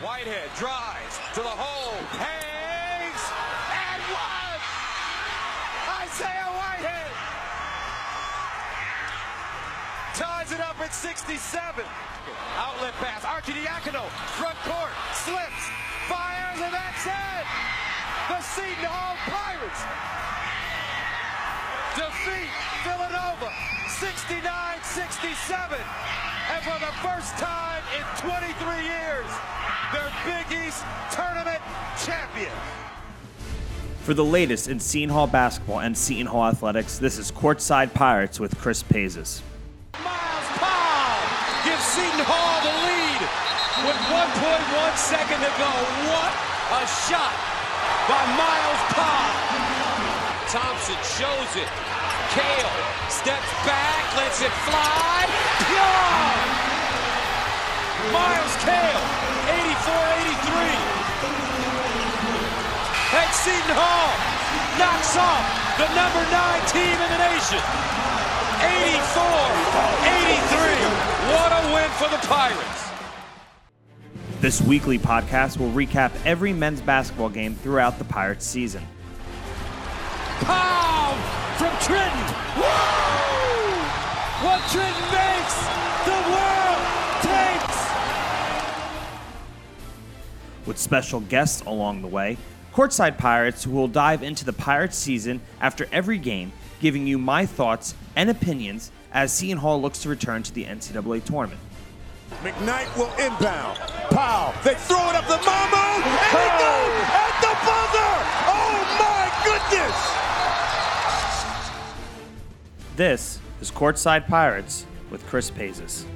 Whitehead drives to the hole, hangs, and one! Isaiah Whitehead ties it up at 67. Outlet pass, Arcidiacono, front court, slips, fires, and that's it! The Seton Hall Pirates defeat Villanova 69-67. And for the first time in 23 years, they're Big East tournament champions. For the latest in Seton Hall basketball and Seton Hall athletics, this is Courtside Pirates with Chris Paizis. Myles Powell gives Seton Hall the lead with 1.1 second to go. What a shot by Myles Powell. Thompson shows it. Cale steps back, lets it fly. Pure! Myles Cale, 84-83. And Seton Hall knocks off the number nine team in the nation. 84-83. What a win for the Pirates. This weekly podcast will recap every men's basketball game throughout the Pirates season. Pow from Trenton. Woo! What Trenton makes, the world takes. with special guests along the way. Courtside Pirates who will dive into the Pirates season after every game, giving you my thoughts and opinions as Seton Hall looks to return to the NCAA tournament. McKnight will inbound. Powell, they throw it up the Mamu, and it goes at the buzzer! Oh my goodness! This is Courtside Pirates with Chris Paizis.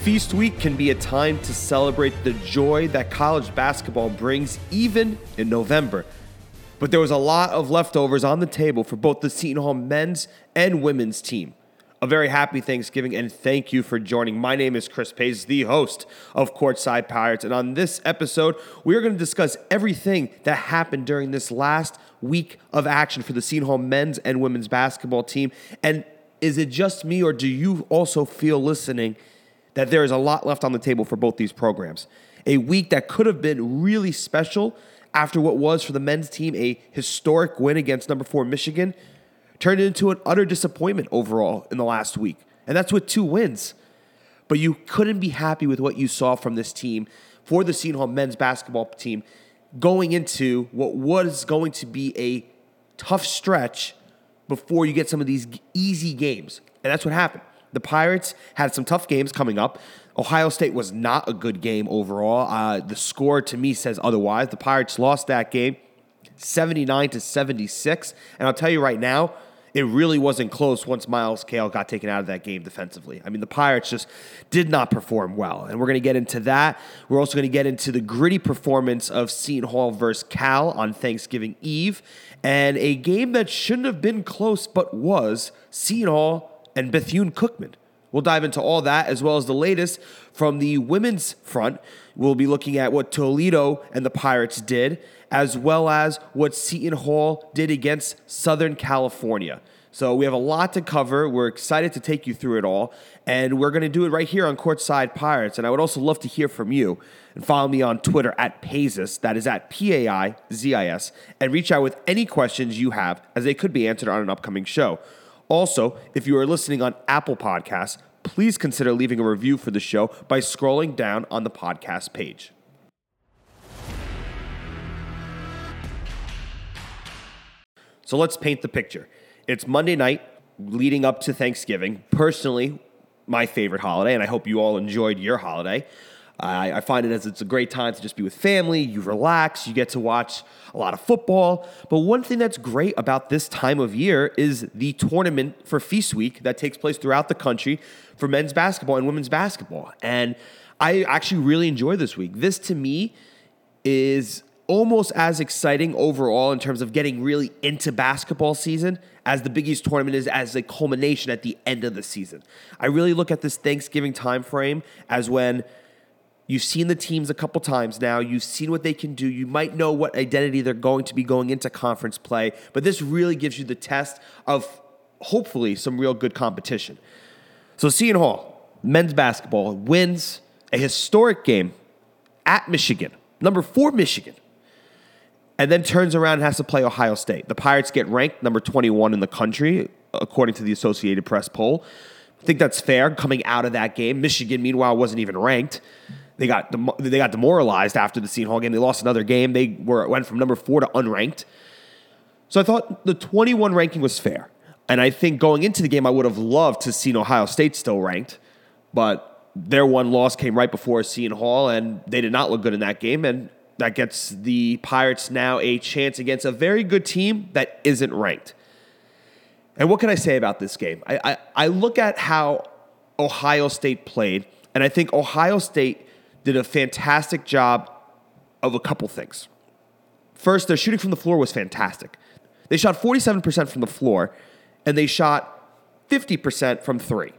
Feast week can be a time to celebrate the joy that college basketball brings, even in November. But there was a lot of leftovers on the table for both the Seton Hall men's and women's team. A very happy Thanksgiving and thank you for joining. My name is Chris Pace, the host of Courtside Pirates. And on this episode, we are going to discuss everything that happened during this last week of action for the Seton Hall men's and women's basketball team. And is it just me, or do you also feel listening that there is a lot left on the table for both these programs? A week that could have been really special after what was for the men's team a historic win against number four Michigan turned into an utter disappointment overall in the last week. And that's with two wins. But you couldn't be happy with what you saw from this team for the Seton Hall men's basketball team going into what was going to be a tough stretch before you get some of these easy games. And that's what happened. The Pirates had some tough games coming up. Ohio State was not a good game overall. Uh, the score to me says otherwise. The Pirates lost that game 79 to 76. And I'll tell you right now, it really wasn't close once Myles Cale got taken out of that game defensively. I mean, the Pirates just did not perform well. And we're going to get into that. We're also going to get into the gritty performance of Seton Hall versus Cal on Thanksgiving Eve and a game that shouldn't have been close but was Seton Hall and Bethune Cookman. We'll dive into all that as well as the latest from the women's front. We'll be looking at what Toledo and the Pirates did, as well as what Seton Hall did against Southern California. So we have a lot to cover. We're excited to take you through it all, and we're going to do it right here on Courtside Pirates. And I would also love to hear from you. And follow me on Twitter at Paizis, that is at P A I Z I S, and reach out with any questions you have, as they could be answered on an upcoming show. Also, if you are listening on Apple Podcasts, please consider leaving a review for the show by scrolling down on the podcast page. So let's paint the picture. It's Monday night leading up to Thanksgiving. Personally, my favorite holiday, and I hope you all enjoyed your holiday. I, I find it as it's a great time to just be with family. You relax, you get to watch a lot of football. But one thing that's great about this time of year is the tournament for Feast Week that takes place throughout the country for men's basketball and women's basketball. And I actually really enjoy this week. This to me is almost as exciting overall in terms of getting really into basketball season as the Big East tournament is as a culmination at the end of the season. I really look at this Thanksgiving time frame as when You've seen the teams a couple times now. You've seen what they can do. You might know what identity they're going to be going into conference play, but this really gives you the test of hopefully some real good competition. So Seton Hall, men's basketball, wins a historic game at Michigan, number four Michigan, and then turns around and has to play Ohio State. The Pirates get ranked number 21 in the country, according to the Associated Press poll. I think that's fair coming out of that game. Michigan, meanwhile, wasn't even ranked. They got they got demoralized after the Seton Hall game. They lost another game. They were went from number four to unranked. So I thought the 21 ranking was fair. And I think going into the game, I would have loved to see Ohio State still ranked, but their one loss came right before Seton Hall, and they did not look good in that game. And that gets the Pirates now a chance against a very good team that isn't ranked. And what can I say about this game? I, I, I look at how Ohio State played, and I think Ohio State did a fantastic job of a couple things. First, their shooting from the floor was fantastic. They shot 47% from the floor, and they shot 50% from three,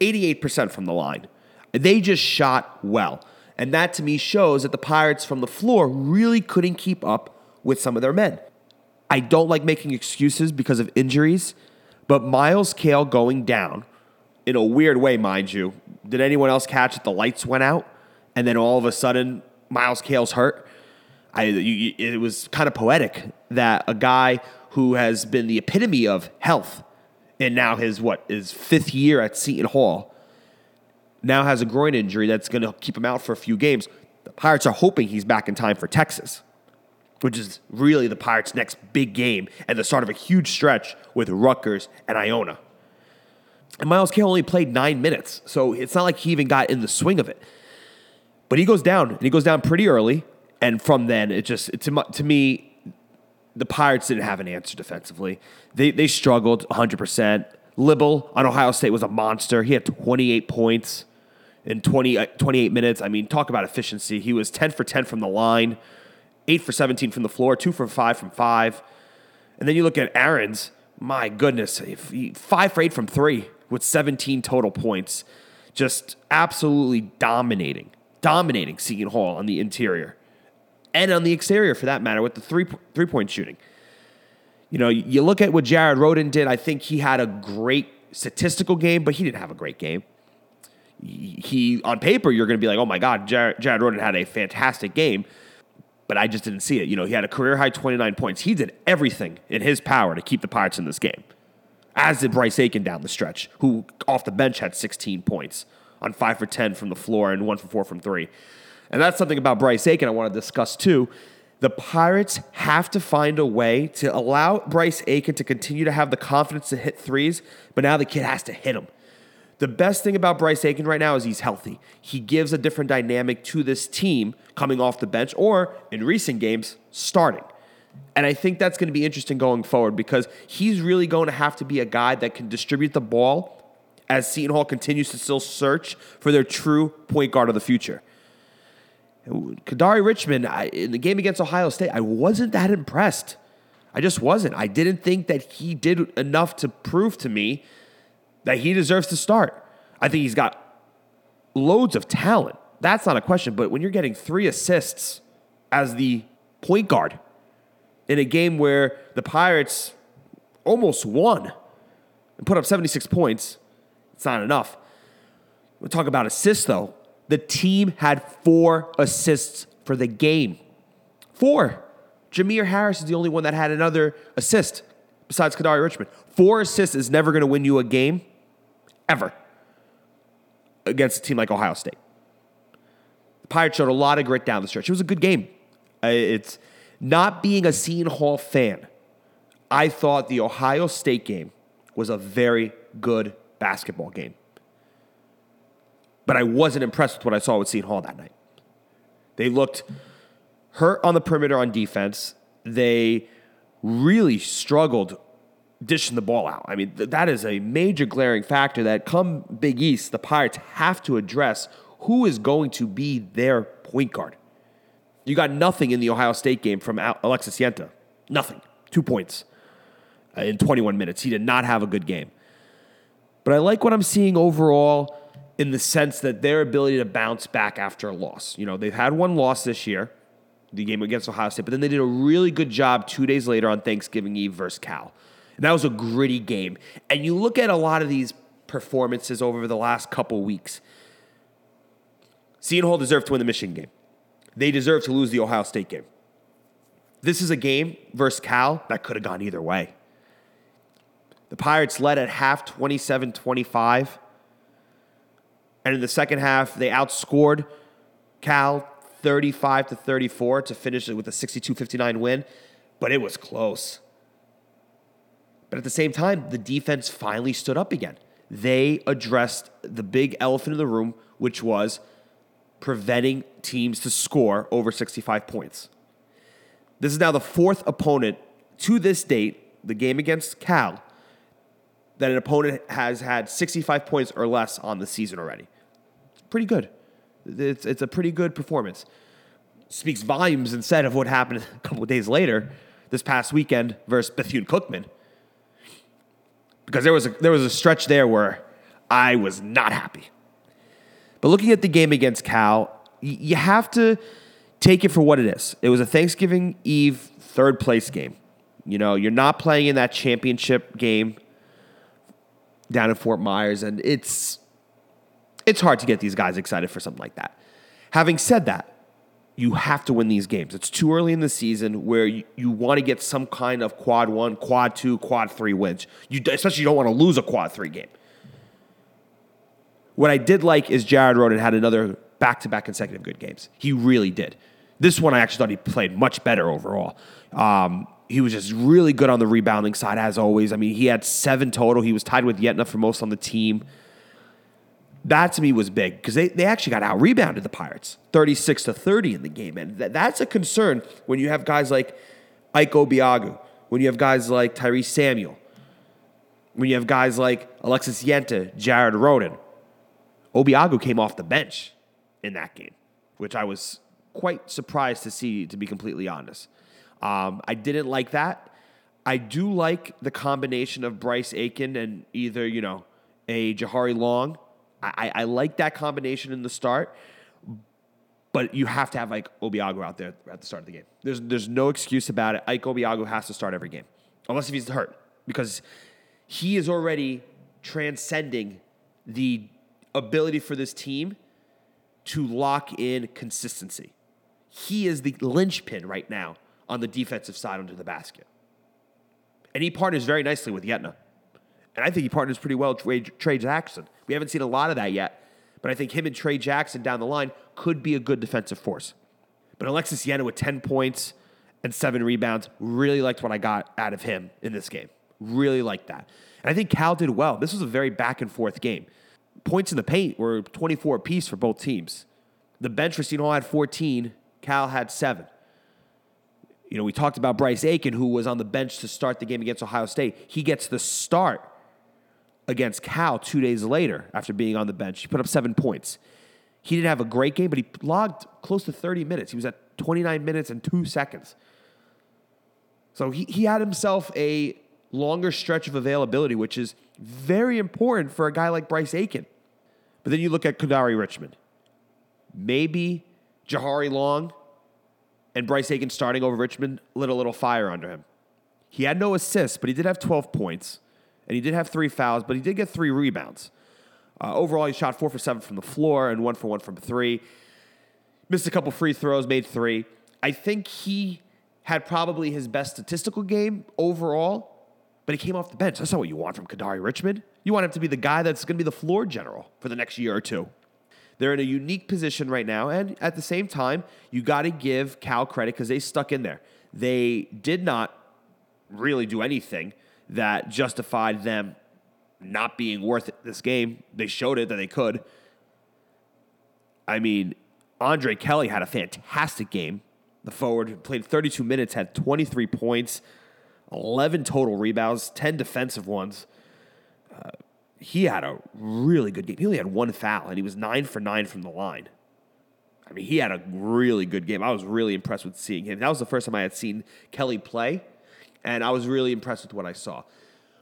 88% from the line. They just shot well. And that to me shows that the Pirates from the floor really couldn't keep up with some of their men. I don't like making excuses because of injuries, but Myles Cale going down in a weird way, mind you. Did anyone else catch it? The lights went out, and then all of a sudden, Myles Cale's hurt. I, you, it was kind of poetic that a guy who has been the epitome of health and now his what his fifth year at Seton Hall now has a groin injury that's going to keep him out for a few games. The Pirates are hoping he's back in time for Texas, which is really the Pirates' next big game and the start of a huge stretch with Rutgers and Iona. And Myles Cale only played nine minutes, so it's not like he even got in the swing of it. But he goes down, and he goes down pretty early. And from then, it just to, to me, the Pirates didn't have an answer defensively. They they struggled 100. percent Liddell on Ohio State was a monster. He had 28 points in 20, uh, 28 minutes. I mean, talk about efficiency. He was 10 for 10 from the line, 8 for 17 from the floor, 2 for 5 from 5. And then you look at Aarons, my goodness, he, 5 for 8 from 3 with 17 total points. Just absolutely dominating, dominating Seton Hall on the interior and on the exterior for that matter with the three three point shooting. You know, you look at what Jared Rhoden did. I think he had a great statistical game, but he didn't have a great game. He on paper you're going to be like, oh my god, Jared, Jared Rhoden had a fantastic game, but I just didn't see it. You know, he had a career high 29 points. He did everything in his power to keep the Pirates in this game. As did Bryce Aiken down the stretch, who off the bench had 16 points on five for 10 from the floor and one for four from three. And that's something about Bryce Aiken I want to discuss too. The Pirates have to find a way to allow Bryce Aiken to continue to have the confidence to hit threes, but now the kid has to hit them. The best thing about Bryce Aiken right now is he's healthy. He gives a different dynamic to this team coming off the bench or in recent games starting. And I think that's going to be interesting going forward because he's really going to have to be a guy that can distribute the ball as Seton Hall continues to still search for their true point guard of the future. Kadary Richmond, I, in the game against Ohio State, I wasn't that impressed. I just wasn't. I didn't think that he did enough to prove to me that he deserves to start. I think he's got loads of talent. That's not a question. But when you're getting three assists as the point guard in a game where the Pirates almost won and put up 76 points, it's not enough. We'll talk about assists, though. The team had four assists for the game. Four. Jamir Harris is the only one that had another assist besides Kadary Richmond. Four assists is never going to win you a game, ever, against a team like Ohio State. The Pirates showed a lot of grit down the stretch. It was a good game. It's not being a Seton Hall fan. I thought the Ohio State game was a very good basketball game but I wasn't impressed with what I saw with Seton Hall that night. They looked hurt on the perimeter on defense. They really struggled dishing the ball out. I mean, th- that is a major glaring factor that come Big East, the Pirates have to address who is going to be their point guard. You got nothing in the Ohio State game from Alexis Yetna. Nothing. Two points uh, in 21 minutes. He did not have a good game. But I like what I'm seeing overall in the sense that their ability to bounce back after a loss. You know, they've had one loss this year, the game against Ohio State, but then they did a really good job two days later on Thanksgiving Eve versus Cal. And that was a gritty game. And you look at a lot of these performances over the last couple weeks. Seton Hall deserved to win the Michigan game. They deserve to lose the Ohio State game. This is a game versus Cal that could have gone either way. The Pirates led at half 27 25. And in the second half, they outscored Cal 35 to 34 to finish it with a 62 59 win, but it was close. But at the same time, the defense finally stood up again. They addressed the big elephant in the room, which was preventing teams to score over 65 points. This is now the fourth opponent to this date, the game against Cal, that an opponent has had 65 points or less on the season already. Pretty good. It's, it's a pretty good performance. Speaks volumes instead of what happened a couple days later this past weekend versus Bethune Cookman. Because there was, a, there was a stretch there where I was not happy. But looking at the game against Cal, you have to take it for what it is. It was a Thanksgiving Eve third place game. You know, you're not playing in that championship game down in Fort Myers, and it's it's hard to get these guys excited for something like that. Having said that, you have to win these games. It's too early in the season where you, you want to get some kind of quad one, quad two, quad three wins. You especially you don't want to lose a quad three game. What I did like is Jared Rhoden had another back to back consecutive good games. He really did. This one I actually thought he played much better overall. Um, he was just really good on the rebounding side as always. I mean, he had seven total. He was tied with Yetna for most on the team. That to me was big because they, they actually got out rebounded the Pirates 36 to 30 in the game. And th- that's a concern when you have guys like Ike Obiagu, when you have guys like Tyrese Samuel, when you have guys like Alexis Yetna, Jared Rhoden. Obiagu came off the bench in that game, which I was quite surprised to see, to be completely honest. Um, I didn't like that. I do like the combination of Bryce Aiken and either, you know, a Jahari Long I, I like that combination in the start, but you have to have Ike Obiagu out there at the start of the game. There's there's no excuse about it. Ike Obiagu has to start every game, unless if he's hurt, because he is already transcending the ability for this team to lock in consistency. He is the linchpin right now on the defensive side under the basket. And he partners very nicely with Yetna. And I think he partners pretty well with Tray, Tray Jackson. We haven't seen a lot of that yet, but I think him and Tray Jackson down the line could be a good defensive force. But Alexis Yetna with 10 points and seven rebounds, really liked what I got out of him in this game. Really liked that. And I think Cal did well. This was a very back and forth game. Points in the paint were 24 apiece for both teams. The bench Seton Hall had 14, Cal had seven. You know, we talked about Bryce Aiken, who was on the bench to start the game against Ohio State. He gets the start against Cal two days later after being on the bench. He put up seven points. He didn't have a great game, but he logged close to 30 minutes. He was at 29 minutes and two seconds. So he, he had himself a longer stretch of availability, which is very important for a guy like Bryce Aiken. But then you look at Kadary Richmond. Maybe Jahari Long and Bryce Aiken starting over Richmond lit a little fire under him. He had no assists, but he did have 12 points and he did have three fouls, but he did get three rebounds. Uh, overall, he shot four for seven from the floor and one for one from three. Missed a couple free throws, made three. I think he had probably his best statistical game overall, but he came off the bench. That's not what you want from Kadary Richmond. You want him to be the guy that's going to be the floor general for the next year or two. They're in a unique position right now, and at the same time, you got to give Cal credit because they stuck in there. They did not really do anything that justified them not being worth it this game. They showed it that they could. I mean, Andre Kelly had a fantastic game. The forward played 32 minutes, had 23 points, 11 total rebounds, 10 defensive ones. He had a really good game. He only had one foul, and he was nine for nine from the line. I mean, he had a really good game. I was really impressed with seeing him. That was the first time I had seen Kelly play and I was really impressed with what I saw.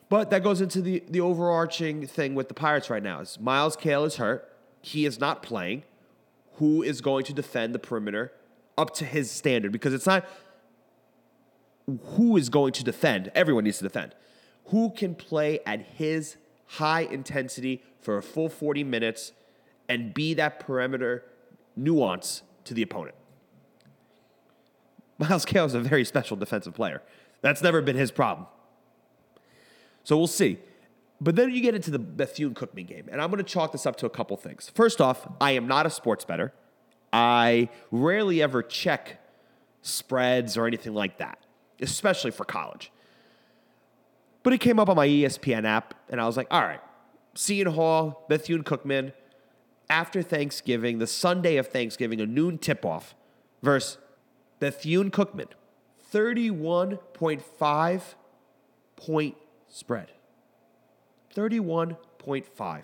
But that goes into the, the overarching thing with the Pirates right now is Myles Cale is hurt. He is not playing. Who is going to defend the perimeter up to his standard? Because it's not who is going to defend. Everyone needs to defend. who can play at his high intensity for a full 40 minutes and be that perimeter nuance to the opponent. Myles Cale is a very special defensive player. That's never been his problem. So we'll see. But then you get into the Bethune Cookman game, and I'm going to chalk this up to a couple things. First off, I am not a sports better. I rarely ever check spreads or anything like that, especially for college. But it came up on my ESPN app, and I was like, all right, Seton Hall, Bethune Cookman, after Thanksgiving, the Sunday of Thanksgiving, a noon tip off versus Bethune Cookman. 31.5 point spread. 31.5.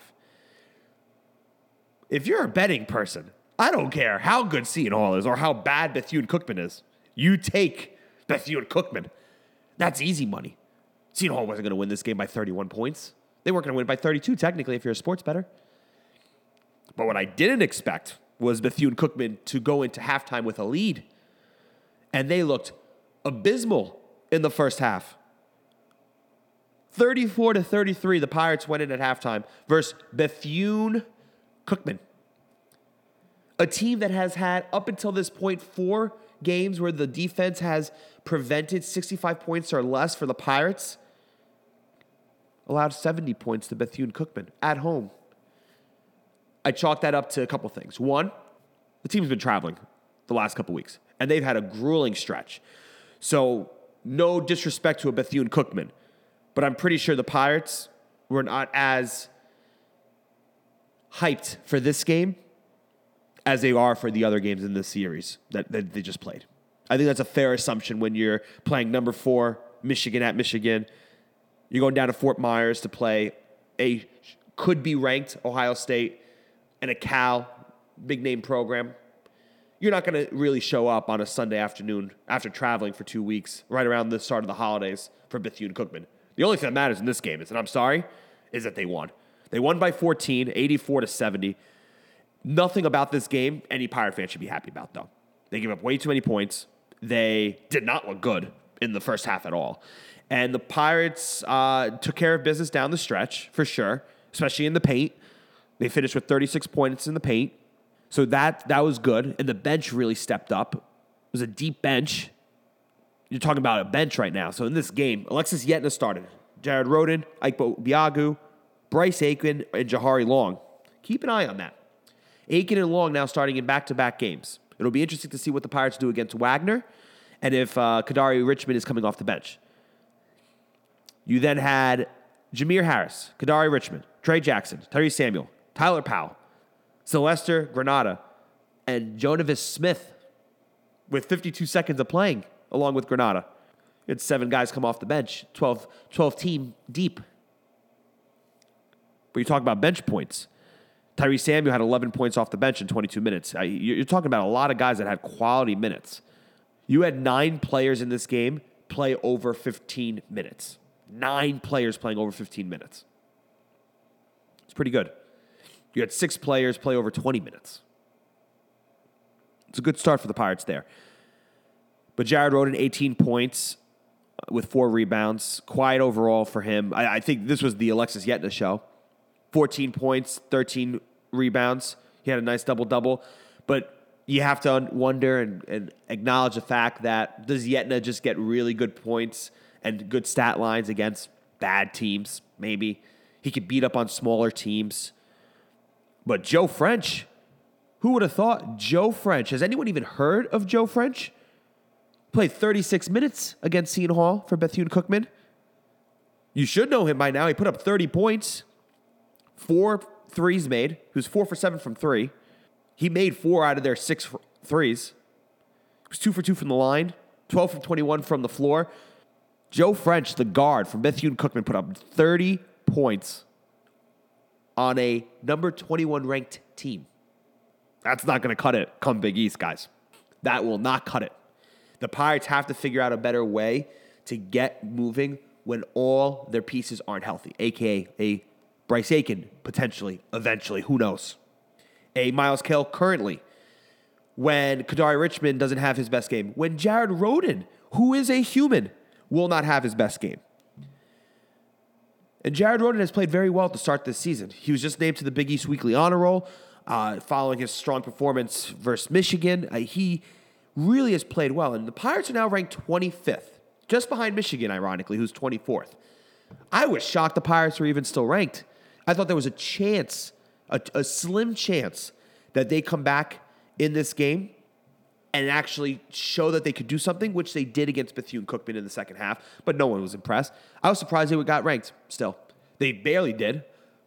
If you're a betting person, I don't care how good Seton Hall is or how bad Bethune Cookman is. You take Bethune Cookman. That's easy money. Seton Hall wasn't going to win this game by 31 points. They weren't going to win by 32, technically, if you're a sports better. But what I didn't expect was Bethune Cookman to go into halftime with a lead. And they looked abysmal in the first half. 34 to 33, the Pirates went in at halftime versus Bethune Cookman. A team that has had, up until this point, four games where the defense has prevented 65 points or less for the Pirates, allowed 70 points to Bethune Cookman at home. I chalk that up to a couple things. One, the team's been traveling the last couple weeks, and they've had a grueling stretch. So, no disrespect to a Bethune Cookman, but I'm pretty sure the Pirates were not as hyped for this game as they are for the other games in this series that, that they just played. I think that's a fair assumption when you're playing number four, Michigan at Michigan. You're going down to Fort Myers to play a could be ranked Ohio State and a Cal big name program. You're not going to really show up on a Sunday afternoon after traveling for two weeks, right around the start of the holidays for Bethune Cookman. The only thing that matters in this game is, and I'm sorry, is that they won. They won by 14, 84 to 70. Nothing about this game any Pirate fan should be happy about, though. They gave up way too many points. They did not look good in the first half at all. And the Pirates uh, took care of business down the stretch, for sure, especially in the paint. They finished with 36 points in the paint. So that, that was good. And the bench really stepped up. It was a deep bench. You're talking about a bench right now. So in this game, Alexis Yetna started. Jared Rhoden, Ike Obiagu, Bryce Aiken, and Jahari Long. Keep an eye on that. Aiken and Long now starting in back to back games. It'll be interesting to see what the Pirates do against Wagner and if uh, Kadary Richmond is coming off the bench. You then had Jamir Harris, Kadary Richmond, Tray Jackson, Terry Samuel, Tyler Powell, Sylvester Granada, and Jonavis Smith with 52 seconds of playing along with Granada. It's seven guys come off the bench, 12, 12 team deep. But you talk about bench points. Tyrese Samuel had 11 points off the bench in 22 minutes. You're talking about a lot of guys that had quality minutes. You had nine players in this game play over 15 minutes. Nine players playing over 15 minutes. It's pretty good. You had six players play over 20 minutes. It's a good start for the Pirates there. But Jared Rhoden 18 points uh, with four rebounds. Quiet overall for him. I, I think this was the Alexis Yetna show. 14 points, 13 rebounds. He had a nice double double. But you have to wonder and, and, acknowledge the fact that does Yetna just get really good points and good stat lines against bad teams? Maybe. He could beat up on smaller teams. But Joe French, who would have thought Joe French? Has anyone even heard of Joe French? Played 36 minutes against Seton Hall for Bethune Cookman. You should know him by now. He put up 30 points four threes made. He was four for seven from three. He made four out of their six threes. He was two for two from the line, 12 from 21 from the floor. Joe French, the guard from Bethune Cookman, put up 30 points on a number 21 ranked team. That's not going to cut it come Big East, guys. That will not cut it. The Pirates have to figure out a better way to get moving when all their pieces aren't healthy, aka a Bryce Aiken, potentially, eventually, who knows? A Myles Cale currently. When Kadary Richmond doesn't have his best game. When Jared Rhoden, who is a human, will not have his best game. And Jared Rhoden has played very well to start this season. He was just named to the Big East Weekly Honor Roll uh, following his strong performance versus Michigan. Uh, he really has played well. And the Pirates are now ranked 25th, just behind Michigan, ironically, who's 24th. I was shocked the Pirates were even still ranked. I thought there was a chance, a, a slim chance, that they come back in this game and actually show that they could do something, which they did against Bethune Cookman in the second half, but no one was impressed. I was surprised they got ranked still. They barely did,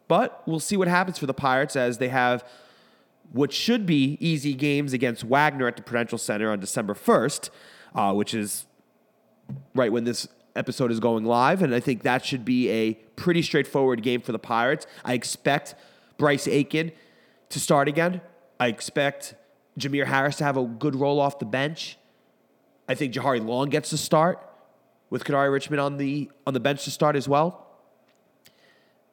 but we'll see what happens for the Pirates as they have what should be easy games against Wagner at the Prudential Center on December 1st, uh, which is right when this episode is going live. And I think that should be a pretty straightforward game for the Pirates. I expect Bryce Aiken to start again. I expect Jamir Harris to have a good roll off the bench. I think Jahari Long gets to start with Kadary Richmond on the on the bench to start as well.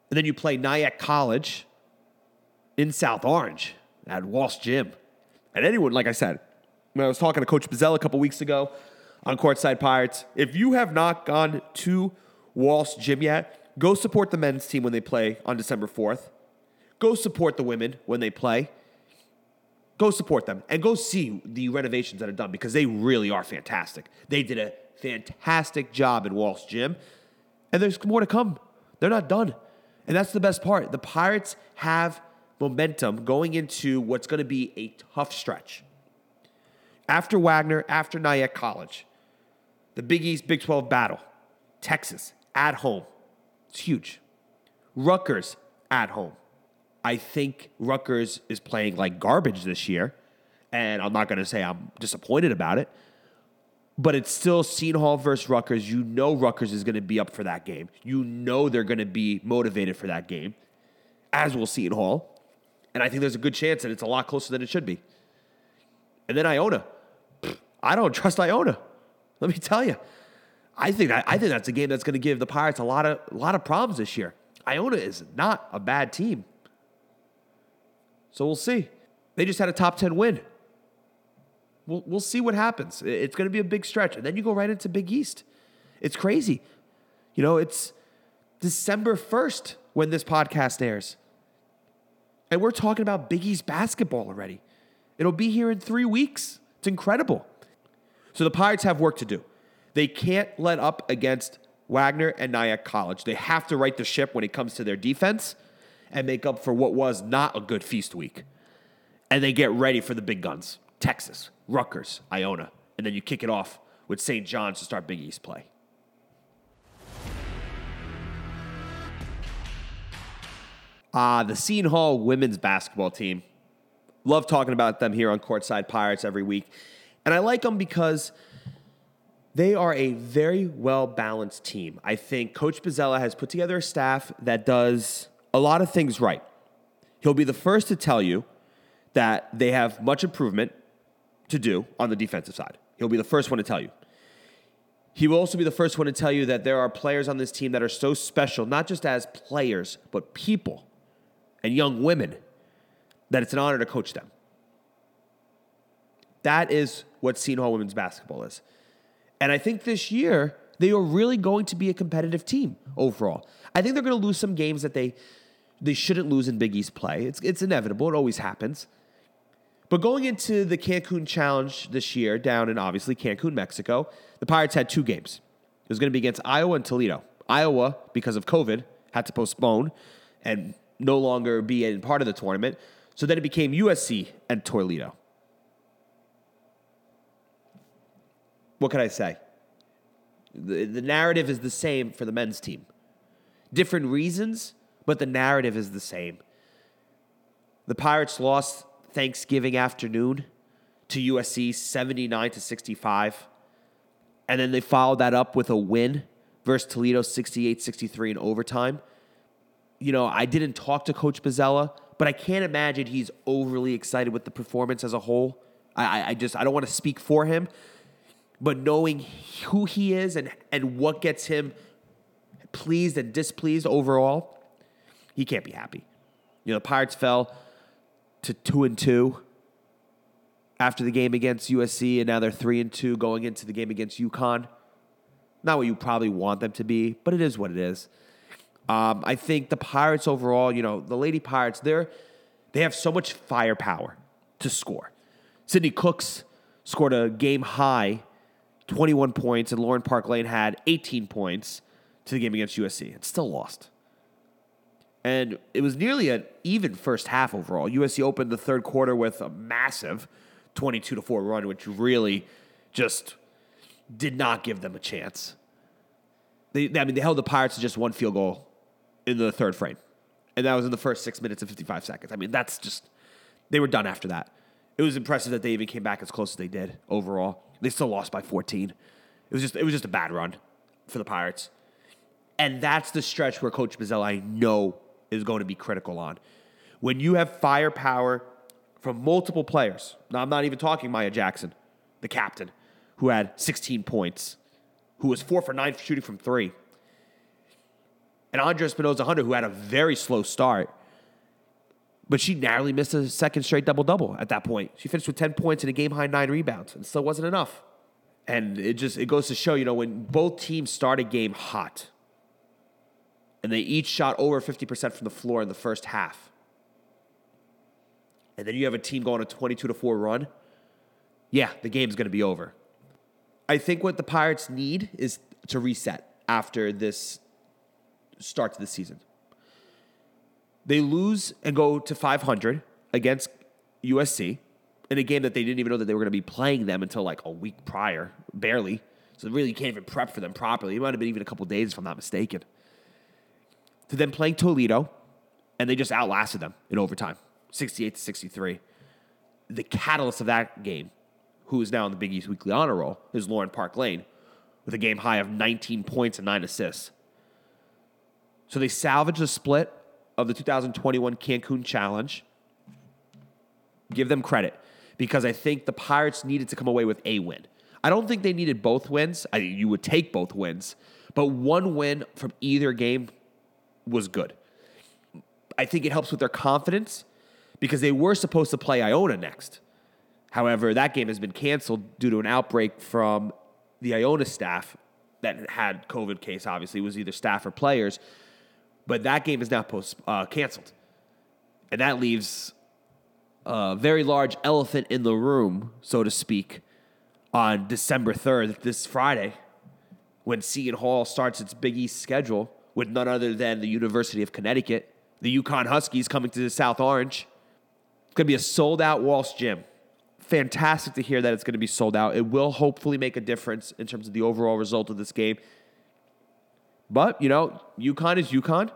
And then you play Nyack College in South Orange at Walsh Gym. And anyone, like I said, when I was talking to Coach Bozzella a couple weeks ago on Courtside Pirates, if you have not gone to Walsh Gym yet, go support the men's team when they play on December 4th. Go support the women when they play. Go support them and go see the renovations that are done because they really are fantastic. They did a fantastic job at Walsh Gym, and there's more to come. They're not done. And that's the best part. The Pirates have momentum going into what's going to be a tough stretch. After Wagner, after Nyack College, the Big East Big 12 battle, Texas at home. It's huge. Rutgers at home. I think Rutgers is playing like garbage this year, and I'm not going to say I'm disappointed about it, but it's still Seton Hall versus Rutgers. You know Rutgers is going to be up for that game. You know they're going to be motivated for that game, as will Seton Hall. And I think there's a good chance that it's a lot closer than it should be. And then Iona. I don't trust Iona. Let me tell you. I think I think that's a game that's going to give the Pirates a lot of a lot of problems this year. Iona is not a bad team. So we'll see. They just had a top 10 win. We'll, we'll see what happens. It's going to be a big stretch. And then you go right into Big East. It's crazy. You know, it's December 1st when this podcast airs. And we're talking about Big East basketball already. It'll be here in three weeks. It's incredible. So the Pirates have work to do. They can't let up against Wagner and Nyack College. They have to right the ship when it comes to their defense and make up for what was not a good feast week. And they get ready for the big guns Texas, Rutgers, Iona. And then you kick it off with St. John's to start Big East play. Ah, uh, the Seton Hall women's basketball team. Love talking about them here on Courtside Pirates every week. And I like them because they are a very well balanced team. I think Coach Bozzella has put together a staff that does a lot of things right. He'll be the first to tell you that they have much improvement to do on the defensive side. He'll be the first one to tell you. He will also be the first one to tell you that there are players on this team that are so special, not just as players, but people and young women that it's an honor to coach them. That is what Seton Hall women's basketball is. And I think this year, they are really going to be a competitive team overall. I think they're going to lose some games that they they shouldn't lose in Big East play. It's it's inevitable. It always happens. But going into the Cancun Challenge this year, down in obviously Cancun, Mexico, the Pirates had two games. It was going to be against Iowa and Toledo. Iowa, because of COVID, had to postpone, and no longer be in part of the tournament. So then it became USC and Toledo. What can I say? The, the narrative is the same for the men's team. Different reasons, but the narrative is the same. The Pirates lost Thanksgiving afternoon to USC 79 to 65. And then they followed that up with a win versus Toledo 68 63 in overtime you know, I didn't talk to Coach Bozzella, but I can't imagine he's overly excited with the performance as a whole. I, I just I don't want to speak for him, but knowing who he is and and what gets him pleased and displeased overall, he can't be happy. You know, the Pirates fell to two and two after the game against USC, and now they're three and two going into the game against UConn. Not what you probably want them to be, but it is what it is. Um, I think the Pirates overall, you know, the Lady Pirates, they're they have so much firepower to score. Sidney Cooks scored a game high 21 points, and Lauren Park Lane had 18 points to the game against USC and still lost. And it was nearly an even first half overall. USC opened the third quarter with a massive 22 to 4 run, which really just did not give them a chance. They, I mean, they held the Pirates to just one field goal in the third frame. And that was in the first six minutes and 55 seconds. I mean, that's just, they were done after that. It was impressive that they even came back as close as they did overall. They still lost by 14. It was just, it was just a bad run for the Pirates. And that's the stretch where Coach Bozzella, I know, is going to be critical on. When you have firepower from multiple players, now I'm not even talking Maya Jackson, the captain, who had 16 points, who was four for nine shooting from three, and Andra Espinoza Hunter, who had a very slow start, but she narrowly missed a second straight double double at that point. She finished with 10 points and a game high nine rebounds, and still wasn't enough. And it just it goes to show, you know, when both teams start a game hot, and they each shot over 50% from the floor in the first half. And then you have a team going a 22 to 4 run. Yeah, the game's going to be over. I think what the Pirates need is to reset after this start to the season. They lose and go to 500 against USC in a game that they didn't even know that they were going to be playing them until like a week prior, barely. So really, you can't even prep for them properly. It might have been even a couple days, if I'm not mistaken. To then playing Toledo, and they just outlasted them in overtime, 68 to 63. The catalyst of that game, who is now in the Big East Weekly Honor Roll, is Lauren Park Lane, with a game high of 19 points and nine assists. So they salvaged the split of the 2021 Cancun Challenge. Give them credit because I think the Pirates needed to come away with a win. I don't think they needed both wins. I, you would take both wins, but one win from either game was good. I think it helps with their confidence because they were supposed to play Iona next. However, that game has been canceled due to an outbreak from the Iona staff that had COVID case. Obviously, it was either staff or players, but that game is now post uh, canceled, and that leaves a very large elephant in the room, so to speak, on December third, this Friday, when Seton Hall starts its Big East schedule with none other than the University of Connecticut, the UConn Huskies coming to the South Orange. It's going to be a sold out Walsh Gym. Fantastic to hear that it's going to be sold out. It will hopefully make a difference in terms of the overall result of this game. But, you know, UConn is UConn.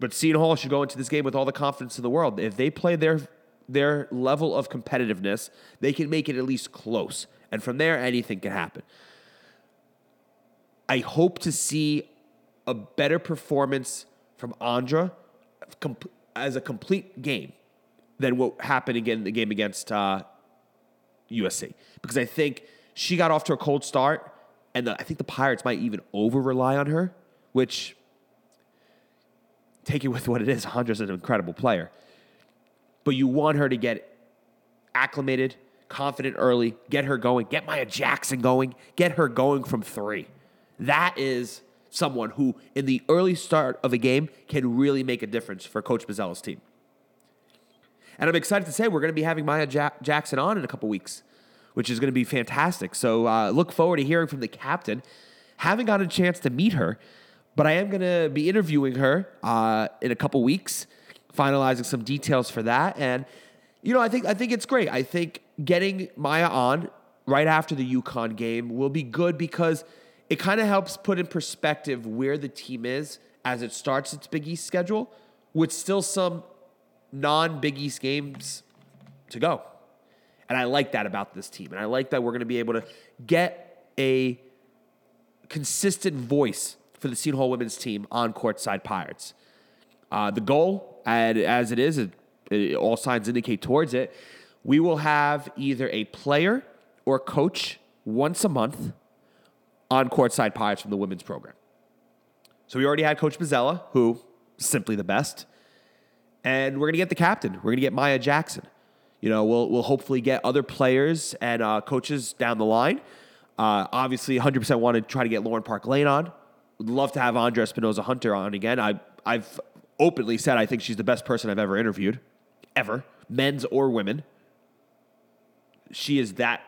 But Seton Hall should go into this game with all the confidence in the world. If they play their their level of competitiveness, they can make it at least close. And from there, anything can happen. I hope to see a better performance from Andra as a complete game than what happened again in the game against uh, USC. Because I think she got off to a cold start, and the, I think the Pirates might even over rely on her, which take it with what it is. Andra's an incredible player. But you want her to get acclimated, confident early, get her going, get Maya Jackson going, get her going from three. That is someone who, in the early start of a game, can really make a difference for Coach Bozzella's team. And I'm excited to say we're going to be having Maya ja- Jackson on in a couple weeks, which is going to be fantastic. So uh, look forward to hearing from the captain. Haven't got a chance to meet her, but I am going to be interviewing her uh, in a couple weeks, finalizing some details for that. And you know, I think I think it's great. I think getting Maya on right after the UConn game will be good because it kind of helps put in perspective where the team is as it starts its Big East schedule, with still some non Big East games to go. And I like that about this team. And I like that we're going to be able to get a consistent voice for the Seton Hall women's team on courtside Pirates. Uh, the goal, as it is, it, it, all signs indicate towards it. We will have either a player or coach once a month on courtside Pirates from the women's program. So we already had Coach Bozzella, who simply the best, and we're gonna get the captain. We're gonna get Maya Jackson. You know, we'll we'll hopefully get other players and uh, coaches down the line. Uh, obviously, 100% want to try to get Lauren Park Lane on. Would love to have Andra Espinoza Hunter on again. I, I've openly said I think she's the best person I've ever interviewed, ever, men's or women. She is that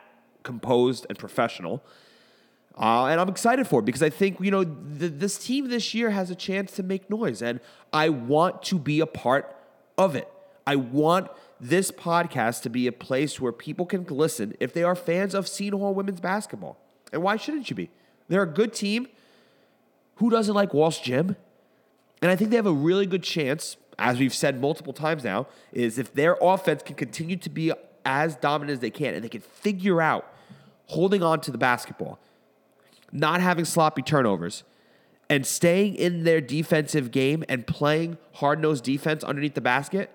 composed and professional. Uh, and I'm excited for it because I think, you know, th- this team this year has a chance to make noise. And I want to be a part of it. I want this podcast to be a place where people can listen if they are fans of Seton Hall women's basketball. And why shouldn't you be? They're a good team. Who doesn't like Walsh Gym? And I think they have a really good chance, as we've said multiple times now, is if their offense can continue to be as dominant as they can and they can figure out holding on to the basketball, not having sloppy turnovers, and staying in their defensive game and playing hard nosed defense underneath the basket,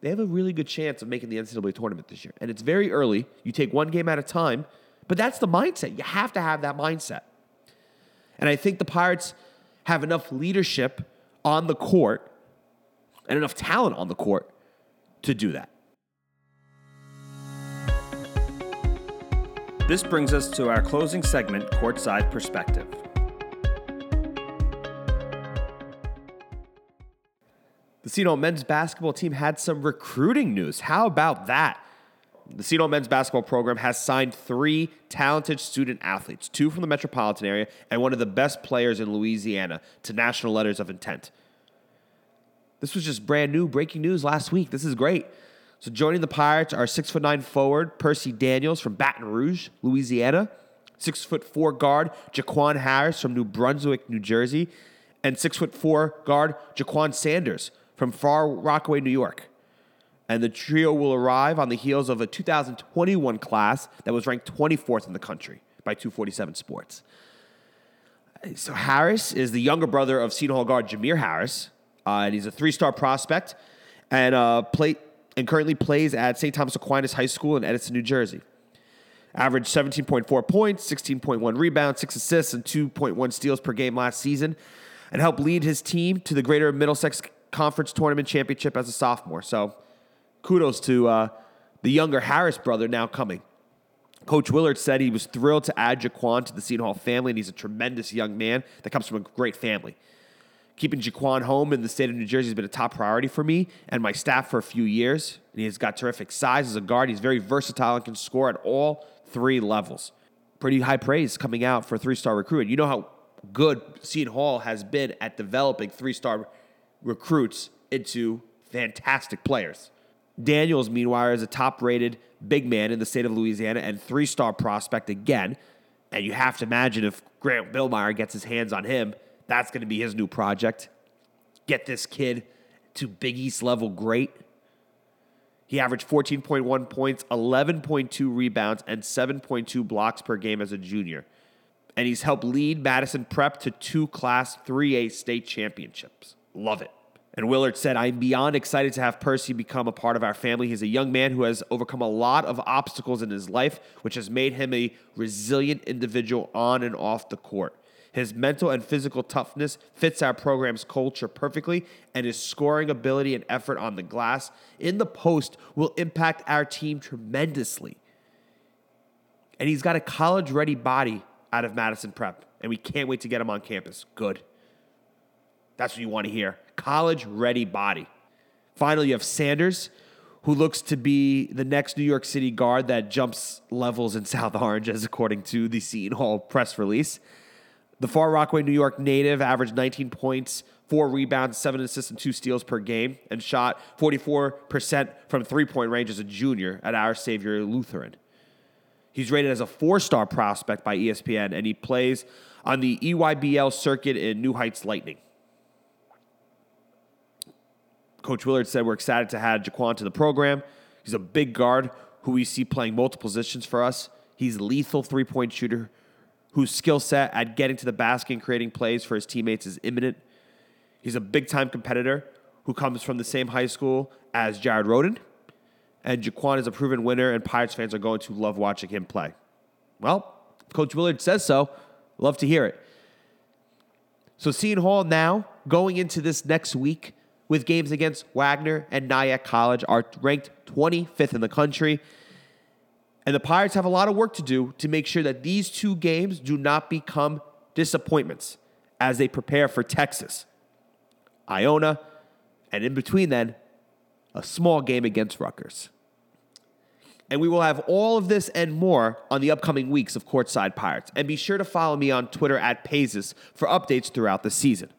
they have a really good chance of making the NCAA tournament this year. And it's very early. You take one game at a time, but that's the mindset. You have to have that mindset. And I think the Pirates have enough leadership on the court and enough talent on the court to do that. This brings us to our closing segment, Courtside Perspective. The Seton men's basketball team had some recruiting news. How about that? The Seton men's basketball program has signed three talented student athletes, two from the metropolitan area and one of the best players in Louisiana, to national letters of intent. This was just brand new breaking news last week. This is great. So joining the Pirates are six foot nine forward Percy Daniels from Baton Rouge, Louisiana, six foot four guard Jaquan Harris from New Brunswick, New Jersey, and six foot four guard Jaquan Sanders from Far Rockaway, New York. And the trio will arrive on the heels of a 2021 class that was ranked 24th in the country by 247 Sports. So Harris is the younger brother of Seton Hall guard Jamir Harris, uh, and he's a three-star prospect, and uh, play and currently plays at St. Thomas Aquinas High School in Edison, New Jersey. Averaged 17.4 points, 16.1 rebounds, six assists, and 2.1 steals per game last season, and helped lead his team to the Greater Middlesex Conference Tournament Championship as a sophomore. So, kudos to uh, the younger Harris brother now coming. Coach Willard said he was thrilled to add Jaquan to the Seton Hall family, and he's a tremendous young man that comes from a great family. Keeping Jaquan home in the state of New Jersey has been a top priority for me and my staff for a few years. And he's got terrific size as a guard. He's very versatile and can score at all three levels. Pretty high praise coming out for a three star recruit. You know how good Seton Hall has been at developing three star recruits into fantastic players. Daniels, meanwhile, is a top rated big man in the state of Louisiana and three star prospect again. And you have to imagine if Grant Billmeier gets his hands on him, that's going to be his new project. Get this kid to Big East level great. He averaged 14.1 points, 11.2 rebounds, and 7.2 blocks per game as a junior. And he's helped lead Madison Prep to two Class 3A state championships. Love it. And Willard said, I'm beyond excited to have Percy become a part of our family. He's a young man who has overcome a lot of obstacles in his life, which has made him a resilient individual on and off the court. His mental and physical toughness fits our program's culture perfectly, and his scoring ability and effort on the glass in the post will impact our team tremendously. And he's got a college ready body out of Madison Prep, and we can't wait to get him on campus. Good. That's what you want to hear. College ready body. Finally, you have Sanders, who looks to be the next New York City guard that jumps levels in South Orange, as according to the Seton Hall press release. The Far Rockaway, New York native averaged 19 points, four rebounds, seven assists, and two steals per game, and shot 44% from three point range as a junior at Our Savior Lutheran. He's rated as a four star prospect by ESPN, and he plays on the EYBL circuit in New Heights Lightning. Coach Willard said we're excited to add Jaquan to the program. He's a big guard who we see playing multiple positions for us. He's a lethal three point shooter whose skill set at getting to the basket and creating plays for his teammates is imminent. He's a big time competitor who comes from the same high school as Jared Rhoden. And Jaquan is a proven winner, and Pirates fans are going to love watching him play. Well, Coach Willard says so. Love to hear it. So, Seton Hall now going into this next week with games against Wagner and Nyack College are ranked 25th in the country. And the Pirates have a lot of work to do to make sure that these two games do not become disappointments as they prepare for Texas, Iona, and in between then, a small game against Rutgers. And we will have all of this and more on the upcoming weeks of Courtside Pirates. And be sure to follow me on Twitter at Paizis for updates throughout the season.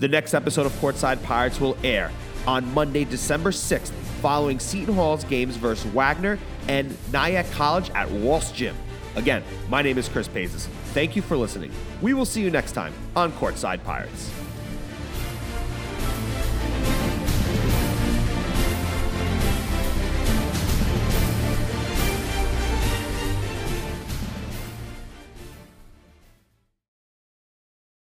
The next episode of Courtside Pirates will air on Monday, December 6th, following Seton Hall's games versus Wagner and Nyack College at Walsh Gym. Again, my name is Chris Paizis. Thank you for listening. We will see you next time on Courtside Pirates.